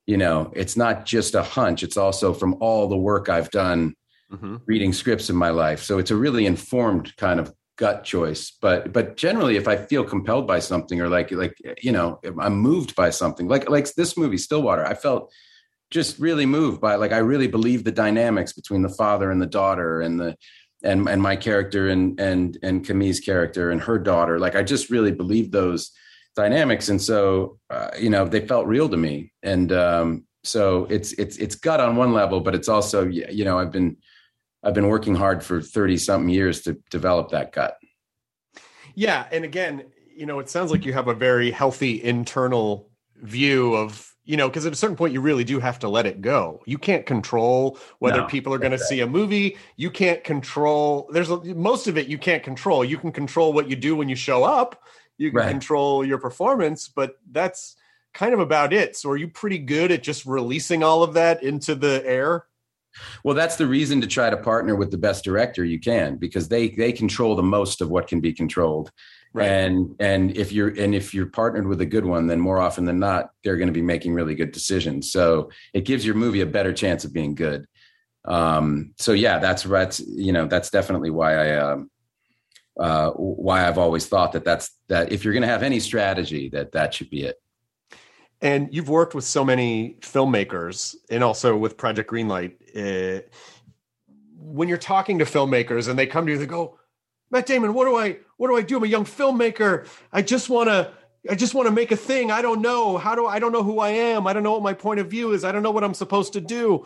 S3: you know it's not just a hunch it's also from all the work i've done mm-hmm. reading scripts in my life. So it's a really informed kind of gut choice. But but generally if i feel compelled by something or like like you know i'm moved by something like like this movie stillwater i felt just really moved by like i really believe the dynamics between the father and the daughter and the and and my character and and and Camille's character and her daughter. Like i just really believe those dynamics. And so uh, you know they felt real to me. And um, so it's it's it's gut on one level but it's also you know i've been i've been working hard for 30 something years to develop that gut.
S2: Yeah. And again you know it sounds like you have a very healthy internal view of you know because at a certain point you really do have to let it go you can't control whether no, people are going to see a movie you can't control there's a, most of it you can't control you can control what you do when you show up you can right. control your performance, but that's kind of about it. So are you pretty good at just releasing all of that into the air?
S3: Well, that's the reason to try to partner with the best director you can because they they control the most of what can be controlled. Right. And and if you're and if you're partnered with a good one, then more often than not, they're going to be making really good decisions. So it gives your movie a better chance of being good. Um, so yeah, that's that's You know, that's definitely why I um, uh, why I've always thought that that's that if you're going to have any strategy, that that should be it.
S2: And you've worked with so many filmmakers, and also with Project Greenlight. Uh, when you're talking to filmmakers and they come to you, they go, "Matt Damon, what do I what do I do? I'm a young filmmaker. I just want to." I just want to make a thing. I don't know. How do I don't know who I am. I don't know what my point of view is. I don't know what I'm supposed to do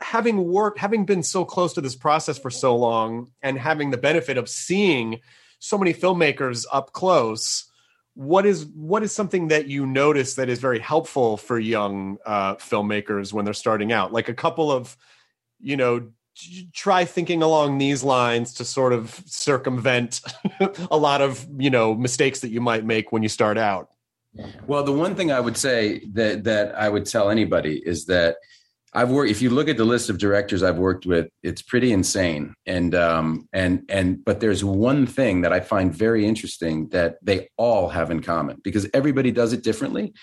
S2: having worked, having been so close to this process for so long, and having the benefit of seeing so many filmmakers up close, what is what is something that you notice that is very helpful for young uh, filmmakers when they're starting out? Like a couple of, you know, try thinking along these lines to sort of circumvent a lot of you know mistakes that you might make when you start out.
S3: Well, the one thing I would say that that I would tell anybody is that I've worked. If you look at the list of directors I've worked with, it's pretty insane. And um, and and but there's one thing that I find very interesting that they all have in common because everybody does it differently.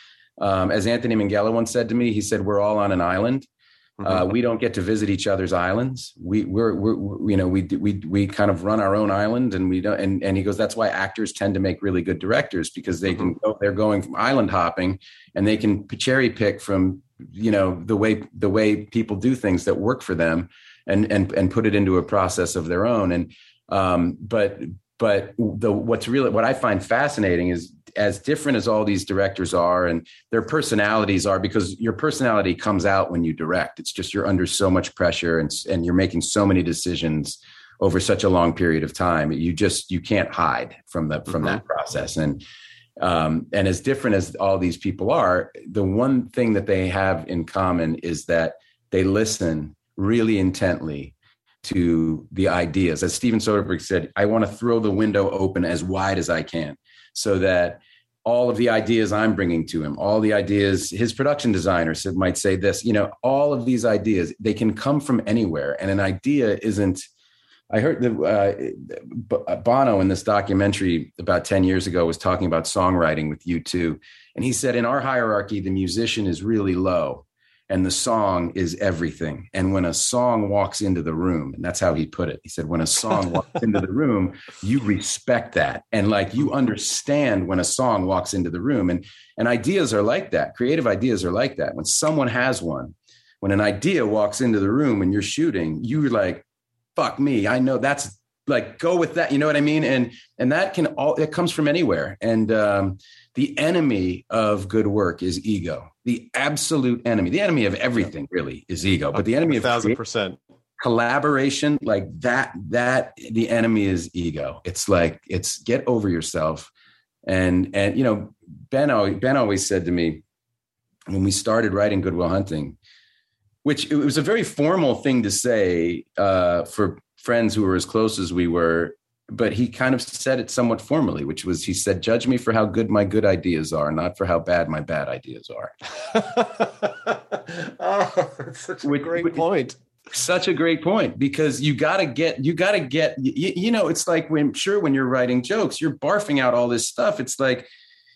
S3: Um, as Anthony Minghella once said to me, he said, "We're all on an island." Mm-hmm. Uh, we don't get to visit each other's islands. We we're, we're, we're, you know we we we kind of run our own island, and we don't. And and he goes, that's why actors tend to make really good directors because they mm-hmm. can go, they're going from island hopping, and they can cherry pick from you know the way the way people do things that work for them, and and and put it into a process of their own. And um, but but the what's really what I find fascinating is as different as all these directors are and their personalities are because your personality comes out when you direct. It's just you're under so much pressure and and you're making so many decisions over such a long period of time. You just you can't hide from the from mm-hmm. that process. And um, and as different as all these people are the one thing that they have in common is that they listen really intently to the ideas as steven soderbergh said i want to throw the window open as wide as i can so that all of the ideas I'm bringing to him, all the ideas his production designer said might say this, you know, all of these ideas, they can come from anywhere. And an idea isn't, I heard the uh, Bono in this documentary about 10 years ago was talking about songwriting with U2. And he said, in our hierarchy, the musician is really low and the song is everything. And when a song walks into the room, and that's how he put it, he said, when a song walks into the room, you respect that. And like you understand when a song walks into the room. And, and ideas are like that. Creative ideas are like that. When someone has one, when an idea walks into the room and you're shooting, you're like, fuck me. I know that's like, go with that. You know what I mean? And, and that can all, it comes from anywhere. And, um, the enemy of good work is ego. The absolute enemy, the enemy of everything really is ego. But the enemy of
S2: thousand percent
S3: collaboration, like that, that the enemy is ego. It's like it's get over yourself. And and you know, Ben Ben always said to me when we started writing Good Will Hunting, which it was a very formal thing to say uh, for friends who were as close as we were but he kind of said it somewhat formally, which was he said, "Judge me for how good my good ideas are, not for how bad my bad ideas are."
S2: oh, such a which, great which, point.
S3: Such a great point because you got to get you got to get you, you know it's like when sure when you're writing jokes you're barfing out all this stuff it's like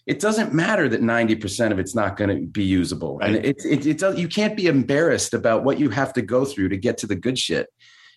S3: it doesn't matter that 90% of it's not going to be usable right. and it, it, it does you can't be embarrassed about what you have to go through to get to the good shit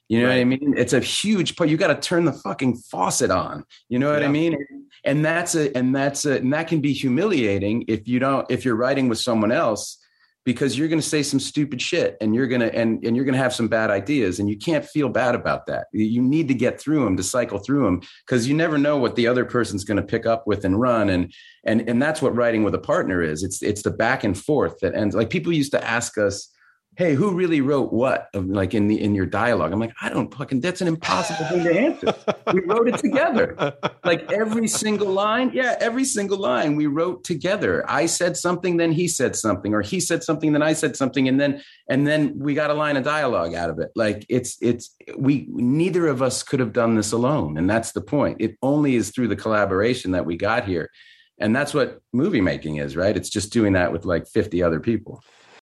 S3: you know right. what I mean? It's a huge part. You got to turn the fucking faucet on. You know what yeah. I mean? And that's a and that's a and that can be humiliating if you don't if you're writing with someone else because you're going to say some stupid shit and you're going to and and you're going to have some bad ideas and you can't feel bad about that. You need to get through them to cycle through them because you never know what the other person's going to pick up with and run and and and that's what writing with a partner is. It's it's the back and forth that ends like people used to ask us hey, who really wrote what? Like in the in your dialogue. I'm like, I don't fucking that's an impossible thing to answer. We wrote it together. Like every single line. Yeah, every single line we wrote together. I said something, then he said something, or he said something, then I said something, and then and then we got a line of dialogue out of it. Like it's it's we neither of us could have done this alone. And that's the point. It only is through the collaboration that we got here. And that's what movie making is, right? It's just doing that with like 50 other people.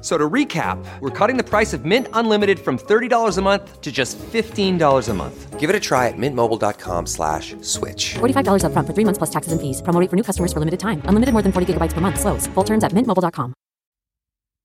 S4: So to recap, we're cutting the price of Mint Unlimited from $30 a month to just $15 a month. Give it a try at mintmobile.com slash switch.
S5: $45 up front for three months plus taxes and fees. Promo for new customers for limited time. Unlimited more than 40 gigabytes per month. Slows. Full terms at mintmobile.com.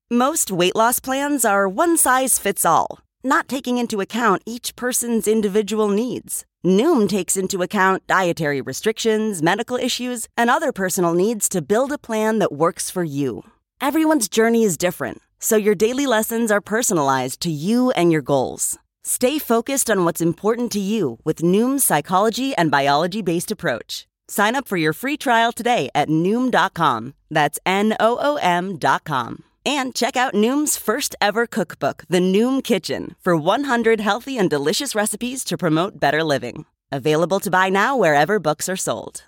S6: Most weight loss plans are one size fits all, not taking into account each person's individual needs. Noom takes into account dietary restrictions, medical issues, and other personal needs to build a plan that works for you. Everyone's journey is different so your daily lessons are personalized to you and your goals. Stay focused on what's important to you with Noom's psychology and biology based approach. Sign up for your free trial today at Noom.com. That's N O O M.com. And check out Noom's first ever cookbook, The Noom Kitchen, for 100 healthy and delicious recipes to promote better living. Available to buy now wherever books are sold.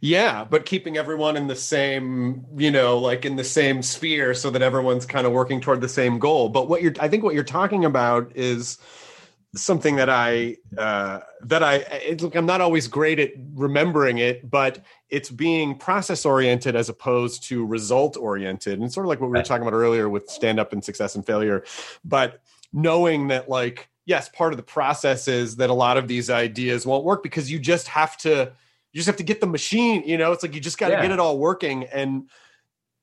S2: Yeah, but keeping everyone in the same, you know, like in the same sphere so that everyone's kind of working toward the same goal. But what you're I think what you're talking about is something that I uh that I it, look I'm not always great at remembering it, but it's being process oriented as opposed to result oriented. And sort of like what we were talking about earlier with stand up and success and failure, but knowing that like yes, part of the process is that a lot of these ideas won't work because you just have to you just have to get the machine you know it's like you just got to
S3: Yeah.
S2: get it all working and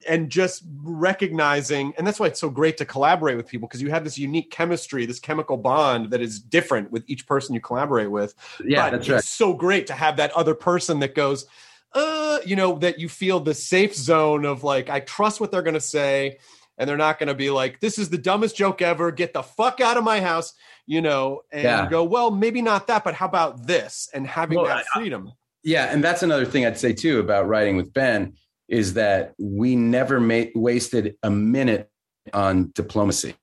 S2: and just recognizing and that's why it's so great to collaborate with people because you have this unique chemistry this chemical bond that is different with each person you collaborate with
S3: Yeah,
S2: but
S3: that's
S2: it's
S3: right.
S2: so great to have that other person that goes uh you know that you feel the safe zone of like i trust what they're going to say and they're not going to be like this is the dumbest joke ever get the fuck out of my house you know and
S3: Yeah.
S2: go well maybe not that but how about this and having
S3: Well,
S2: that
S3: I-
S2: freedom
S3: Yeah, and that's another thing I'd say too about writing with Ben is that we never made wasted a minute on diplomacy.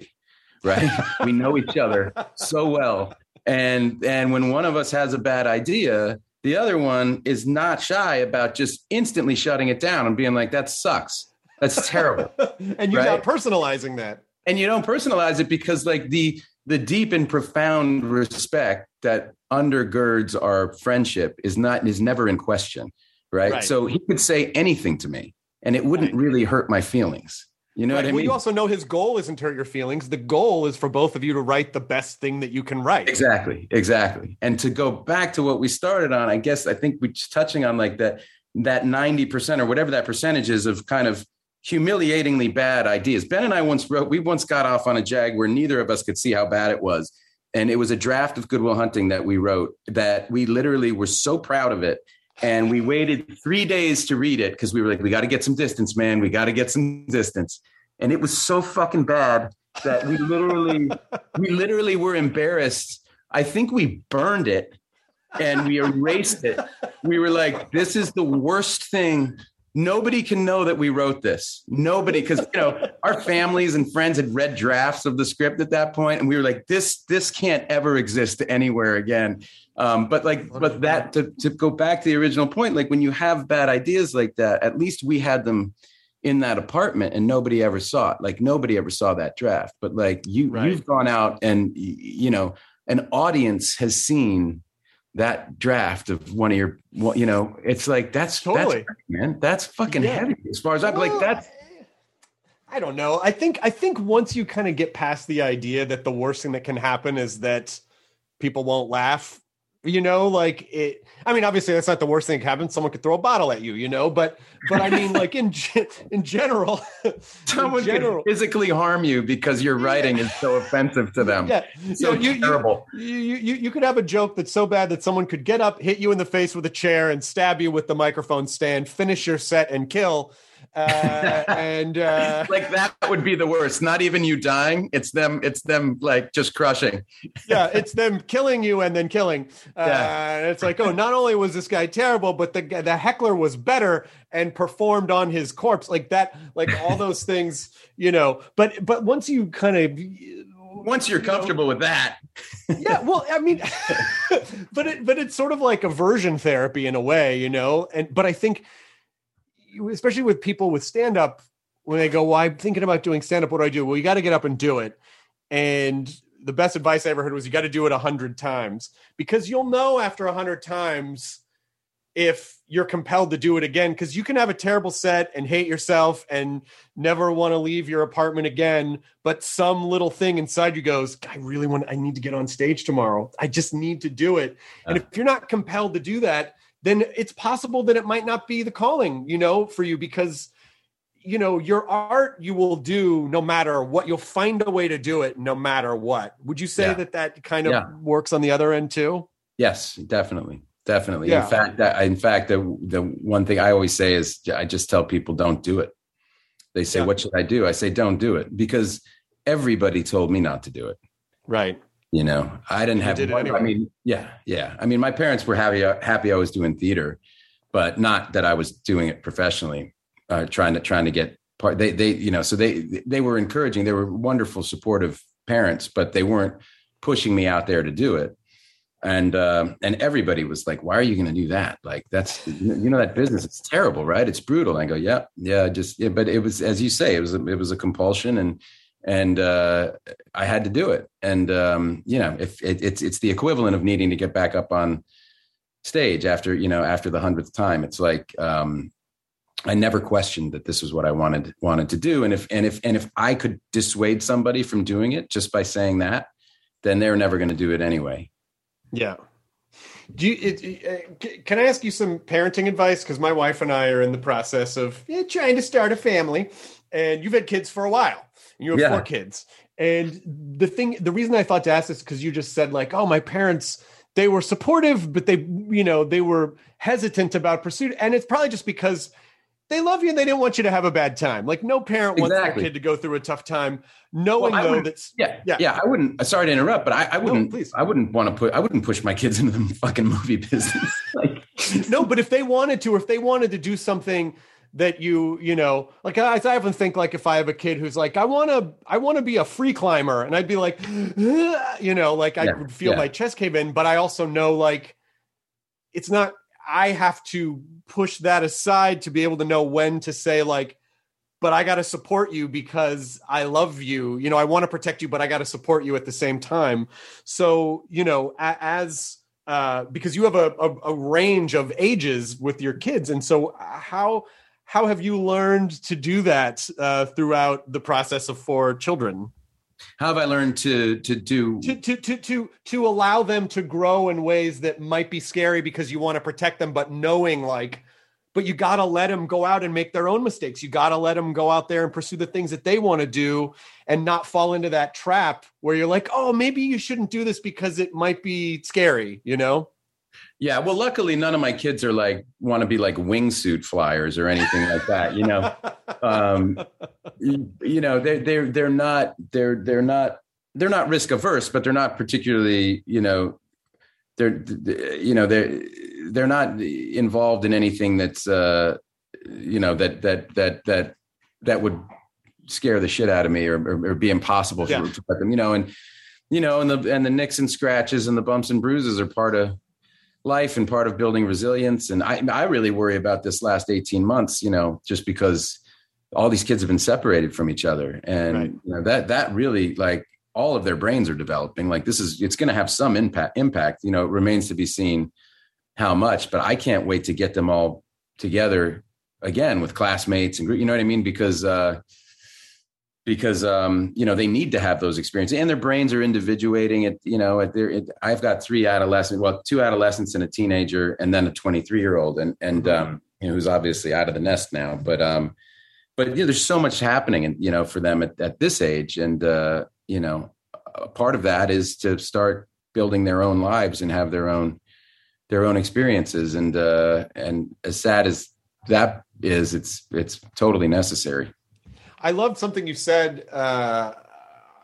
S3: Right? we know each other so well. And and when one of us has a bad idea, the other one is not shy about just instantly shutting it down and being like that sucks. That's terrible.
S2: and you're not personalizing that
S3: and you don't personalize it because like the the deep and profound respect that undergirds our friendship is not is never in question right,
S2: Right.
S3: so he could say anything to me and it wouldn't really hurt my feelings you know
S2: Right.
S3: what i mean?
S2: well, you also know his goal isn't to hurt your feelings. The goal is for both of you to write the best thing that you can write.
S3: exactly exactly and to go back to what we started on i guess i think we're just touching on like that that 90% or whatever that percentage is of kind of humiliatingly bad ideas ben and i once wrote we once got off on a jag where neither of us could see how bad it was and it was a draft of Good Will Hunting that we wrote that we literally were so proud of it. And we waited three days to read it because we were like we got to get some distance man. We got to get some distance. And it was so fucking bad that we literally we literally were embarrassed. I think we burned it and we erased it. We were like this is the worst thing nobody can know that we wrote this. Nobody because you know our families and friends had read drafts of the script at that point and we were like this this can't ever exist anywhere again. Um, but like but that to, to go back to the original point like when you have bad ideas like that at least we had them in that apartment and nobody ever saw it. Like nobody ever saw that draft but like you
S2: Right.
S3: you've gone out and you know an audience has seen that draft of one of your well, you know it's like that's
S2: Totally.
S3: that's man that's fucking
S2: Yeah.
S3: heavy as far as i'm like
S2: Well,
S3: that's
S2: I don't know. I think I think once you kind of get past the idea that the worst thing that can happen is that people won't laugh, you know, like it I mean obviously that's not the worst thing that can happen. Someone could throw a bottle at you, you know, but but I mean like in in general
S3: someone
S2: in general
S3: can physically harm you because your writing is so offensive to them
S2: yeah,
S3: so
S2: you, you,
S3: terrible
S2: you, you, you could have a joke that's so bad that someone could get up, hit you in the face with a chair, and stab you with the microphone stand, finish your set, and kill. Uh, and uh,
S3: like that would be the worst not even you dying it's them it's them like just crushing
S2: yeah, it's them killing you and then killing. Uh,
S3: Yeah.
S2: and It's like, oh, not only was this guy terrible, but the the heckler was better and performed on his corpse, like that, like all those things, you know. But but once you kind of
S3: once you're comfortable with that
S2: yeah well i mean but it but it's sort of like aversion therapy in a way you know and but i think you- especially with people with stand up when they go well i'm thinking about doing stand up what do i do? Well you got to get up and do it. And the best advice i ever heard was you got to do it a hundred times. Because you'll know after a hundred times if you're compelled to do it again because you can have a terrible set and hate yourself and never want to leave your apartment again but some little thing inside you goes i really want i need to get on stage tomorrow. I just need to do it. And if you're not compelled to do that then it's possible that it might not be the calling you know for you because you know your art you will do no matter what you'll find a way to do it no matter what would you say
S3: Yeah.
S2: that that kind of
S3: Yeah.
S2: works on the other end too
S3: Yes, definitely, definitely.
S2: Yeah.
S3: In fact, that, in fact, the the one thing I always say is I just tell people don't do it. They say. "What should I do?" I say, "Don't do it," because everybody told me not to do it.
S2: right
S3: You know, I didn't have.
S2: did it
S3: I mean, yeah, yeah. I mean, my parents were happy happy I was doing theater, but not that I was doing it professionally. Uh, trying to trying to get part. They they you know so they they were encouraging. They were wonderful, supportive parents, but they weren't pushing me out there to do it. and uh, and everybody was like, "Why are you going to do that? Like that's you know that business is terrible, right? It's brutal." And I go, "Yeah, yeah, just yeah." But it was as you say, it was a, it was a compulsion, and and uh, I had to do it. And um, you know, if it, it's it's the equivalent of needing to get back up on stage after you know after the hundredth time. It's like um, I never questioned that this was what I wanted wanted to do. And if and if and if I could dissuade somebody from doing it just by saying that, then they're never going to do it anyway.
S2: Yeah. Do you, it, uh, can I ask you some parenting advice? Because my wife and I are in the process of yeah, trying to start a family, and you've had kids for a while. And you have yeah. four kids, and the thing, the reason I thought to ask this because you just said like, oh, my parents, they were supportive, but they, you know, they were hesitant about pursuit, and it's probably just because they love you and they didn't want you to have a bad time. Like no parent wants their kid to go through a tough time, knowing
S3: well,
S2: though that's
S3: yeah, yeah, yeah. I wouldn't. Uh, sorry to interrupt, but I, I wouldn't. No, please. I wouldn't want to put. I wouldn't push my kids into the fucking movie business. like,
S2: no, but if they wanted to, or if they wanted to do something that you, you know, like I, I often think, like if I have a kid who's like, I want to, I want to be a free climber, and I'd be like, you know, like I yeah, would feel yeah. my chest cave in, but I also know like it's not I have to push that aside to be able to know when to say like but I got to support you because I love you. You know, I want to protect you, but I got to support you at the same time. So, you know, as uh, because you have a, a, a range of ages with your kids, and so uh, how how have you learned to do that uh, throughout the process of four children?
S3: how have I learned to to do
S2: to to to to to allow them to grow in ways that might be scary because you want to protect them, but knowing like, but you got to let them go out and make their own mistakes. You got to let them go out there and pursue the things that they want to do, and not fall into that trap where you're like, oh, maybe you shouldn't do this because it might be scary, you know.
S3: Yeah, well, luckily none of my kids are like want to be like wingsuit flyers or anything like that. You know, um, you, you, know they're they're they're not they're they're not they're not risk averse, but they're not particularly you know they're you know they're they're not involved in anything that's uh, you know that that that that that would scare the shit out of me or, or, or be impossible for them. You know, and you know, and the and the nicks and scratches and the bumps and bruises are part of life and part of building resilience. And I, I really worry about this last 18 months, you know, just because all these kids have been separated from each other. And right. you know, that, that really like all of their brains are developing. Like this is, it's going to have some impact, impact, you know, it remains to be seen how much, but I can't wait to get them all together again with classmates and, you know what I mean? Because, uh, because um, you know they need to have those experiences and their brains are individuating it you know at their it, i've got three adolescents well two adolescents and a teenager and then a 23 year old and and mm-hmm. um, you know who's obviously out of the nest now but um but there's so much happening and you know for them at, at this age and uh you know part of that is to start building their own lives and have their own their own experiences and uh and as sad as that is it's it's totally necessary
S2: I loved something you said. Uh,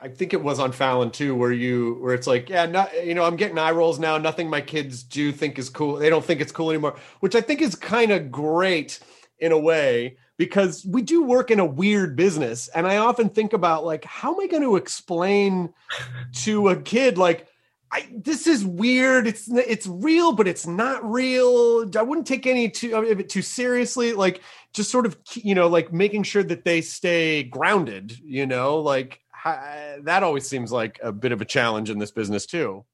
S2: I think it was on Fallon too, where you where it's like, yeah, not, you know, I'm getting eye rolls now. Nothing my kids do think is cool. They don't think it's cool anymore, which I think is kind of great in a way because we do work in a weird business, and I often think about like, how am I going to explain to a kid like I, this is weird. It's it's real, but it's not real. I wouldn't take any too of it too seriously. Like just sort of you know like making sure that they stay grounded. You know, like that always seems like a bit of a challenge in this business too.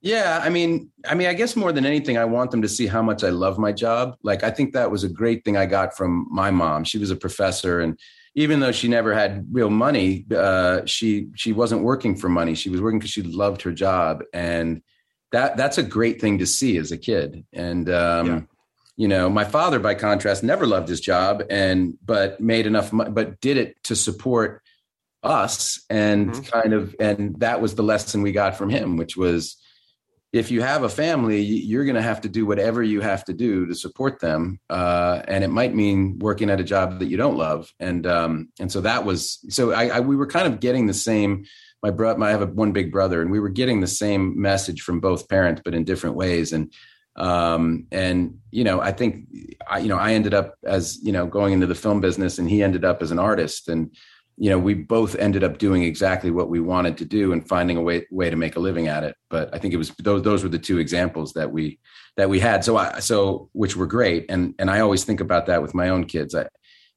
S3: Yeah, I mean, I mean, I guess more than anything, I want them to see how much I love my job. Like, I think that was a great thing I got from my mom. She was a professor, and even though she never had real money, uh, she she wasn't working for money. She was working because she loved her job, and that that's a great thing to see as a kid. And um. You know, my father, by contrast, never loved his job, and but made enough, money, but did it to support us, and mm-hmm. kind of, and that was the lesson we got from him, which was if you have a family, you're going to have to do whatever you have to do to support them, uh, and it might mean working at a job that you don't love. And um, and so that was so I, I, we were kind of getting the same. My brother, I have a, one big brother, and we were getting the same message from both parents, but in different ways. And um, and you know, I think I, you know, I ended up as you know going into the film business, and he ended up as an artist, and you know, we both ended up doing exactly what we wanted to do and finding a way way to make a living at it. But I think it was those those were the two examples that we that we had. So I so which were great, and and I always think about that with my own kids. I,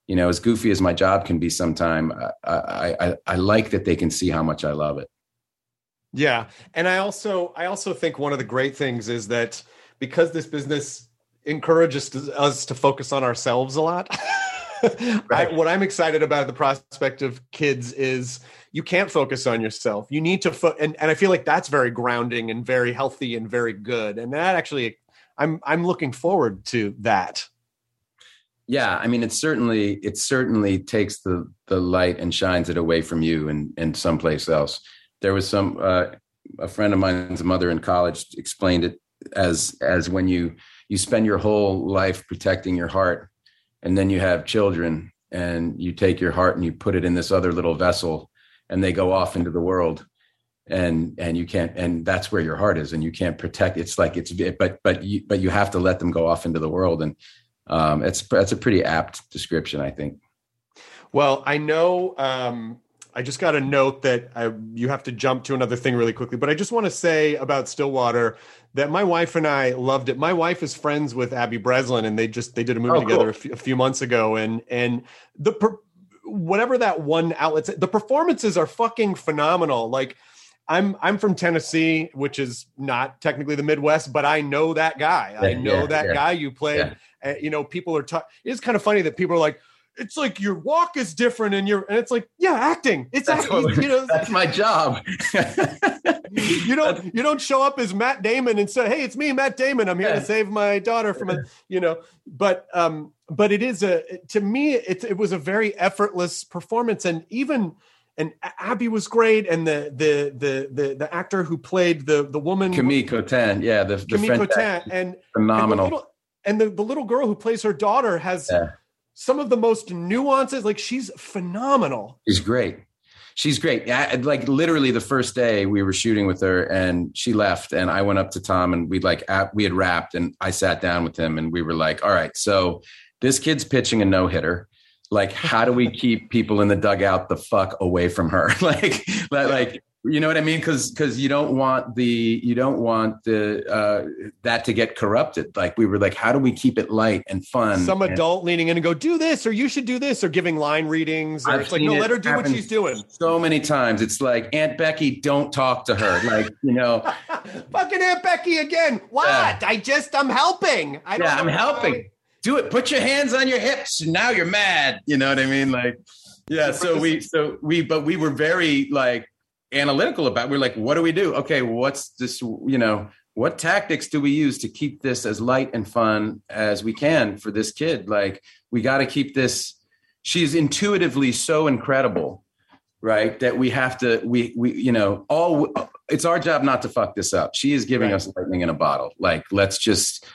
S3: you know, as goofy as my job can be, sometime I, I I like that they can see how much I love it.
S2: Yeah, and I also I also think one of the great things is that because this business encourages us to focus on ourselves a lot. I, what I'm excited about the prospect of kids is you can't focus on yourself. You need to, fo- and, and I feel like that's very grounding and very healthy and very good. And that actually, I'm I'm looking forward to that.
S3: Yeah, I mean, it certainly it certainly takes the the light and shines it away from you and and someplace else. There was some uh, a friend of mine's mother in college explained it as as when you you spend your whole life protecting your heart and then you have children and you take your heart and you put it in this other little vessel and they go off into the world and and you can't and that's where your heart is and you can't protect it's like it's but but you but you have to let them go off into the world and um it's that's a pretty apt description i think.
S2: Well i know um I just got a note that I, you have to jump to another thing really quickly, but I just want to say about Stillwater that my wife and I loved it. My wife is friends with Abby Breslin, and they just they did a movie oh, together cool. a, few, a, few, months ago, and and the whatever that one outlet, the performances are fucking phenomenal. Like. I'm I'm from Tennessee, which is not technically the Midwest, but I know that guy. Yeah, I know yeah, that yeah. guy you played. Uh, you know, people are. Ta- it's kind of funny that people are like, it's like your walk is different and you're and it's like yeah acting. It's acting
S3: you know? that's my job.
S2: You don't you don't show up as matt damon and say hey it's me matt damon. I'm here yeah. to save my daughter from a you know? But um but it is a to me it, it was a very effortless performance. And even and Abby was great, and the the the the, the actor who played the the woman
S3: Camille Cottin, yeah, the, the
S2: Camille Cottin, and
S3: phenomenal,
S2: and, the little, and the, the little girl who plays her daughter has yeah some of the most nuances. Like she's phenomenal.
S3: She's great. She's great. I, like literally the first day we were shooting with her and she left and I went up to Tom and we like we had wrapped and I sat down with him and we were like, all right, so this kid's pitching a no hitter. Like, how do we keep people in the dugout the fuck away from her? like, like you know what I mean? Because because you don't want the you don't want the uh, that to get corrupted. Like we were like, how do we keep it light and fun?
S2: Some adult and, leaning in and go, do this, or you should do this, or giving line readings. Or I've it's like, no, it let her do what she's doing.
S3: So many times, it's like Aunt Becky, don't talk to her. Like you know,
S2: fucking Aunt Becky again. What? Yeah. I just I'm helping. I
S3: yeah, I'm helping. Do it. Put your hands on your hips. And now you're mad. You know what I mean? Like, yeah. So we so we but we were very like analytical about. We're like, what do we do? Okay, what's this? You know, what tactics do we use to keep this as light and fun as we can for this kid? Like, we got to keep this. She's intuitively so incredible, right? That we have to. We we you know all. It's our job not to fuck this up. She is giving right. us lightning in a bottle. Like, let's just,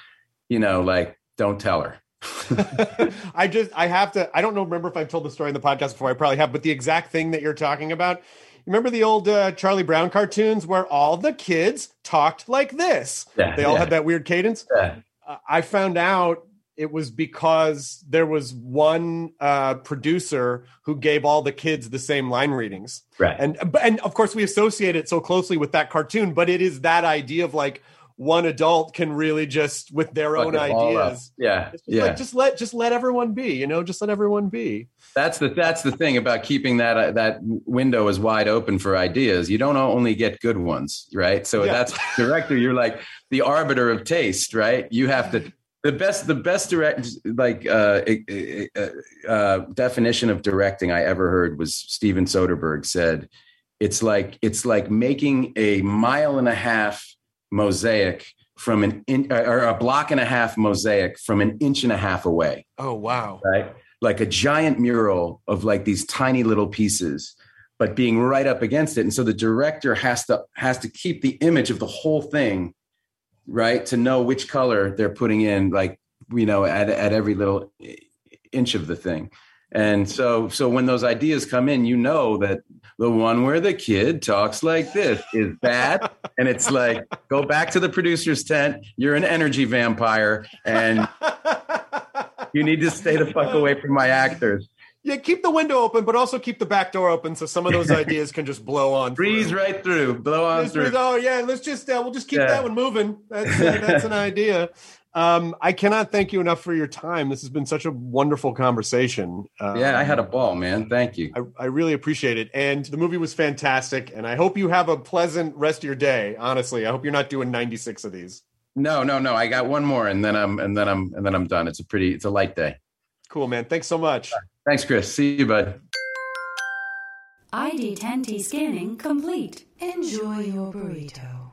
S3: you know, like, don't tell her.
S2: I just I have to I don't know remember if I've told the story in the podcast before I probably have but the exact thing that you're talking about remember the old uh, Charlie Brown cartoons where all the kids talked like this? Yeah, they all yeah. had that weird cadence. Yeah. Uh, I found out it was because there was one uh, producer who gave all the kids the same line readings.
S3: Right.
S2: And and of course we associate it so closely with that cartoon, but it is that idea of like one adult can really just with their Fuck own ideas.
S3: Yeah. yeah.
S2: Like, just let just let everyone be, you know, just let everyone be.
S3: That's the that's the thing about keeping that uh, that window as wide open for ideas. You don't only get good ones, right? So yeah. that's director, you're like the arbiter of taste, right? You have to the best the best direct like uh, uh, uh, definition of directing I ever heard was Steven Soderbergh said it's like it's like making a mile and a half mosaic from an in, or a block and a half mosaic from an inch and a half away.
S2: Oh wow!
S3: Right, like a giant mural of like these tiny little pieces, but being right up against it. And so the director has to has to keep the image of the whole thing, right, to know which color they're putting in, like you know, at at every little eh, inch of the thing. And so, so when those ideas come in, you know that the one where the kid talks like this is bad. and it's like, go back to the producer's tent. You're an energy vampire and you need to stay the fuck away from my actors.
S2: Yeah, keep the window open, but also keep the back door open so some of those ideas can just blow on.
S3: Breeze
S2: through.
S3: right through, blow on
S2: Just
S3: through.
S2: breathe- Oh yeah, let's just uh, we'll just keep
S3: Yeah.
S2: that one moving. That's uh, that's an idea. Um, I cannot thank you enough for your time. This has been such a wonderful conversation. Um,
S3: Yeah, I had a ball, man. Thank you.
S2: I, I really appreciate it. And the movie was fantastic. And I hope you have a pleasant rest of your day. Honestly, I hope you're not doing 96 of these.
S3: No, no, no. I got one more, and then I'm and then I'm and then I'm done. It's a pretty, it's a light day.
S2: Cool, man. Thanks so much.
S3: Thanks, Chris. See you, bud.
S7: ID10T scanning complete. Enjoy your burrito.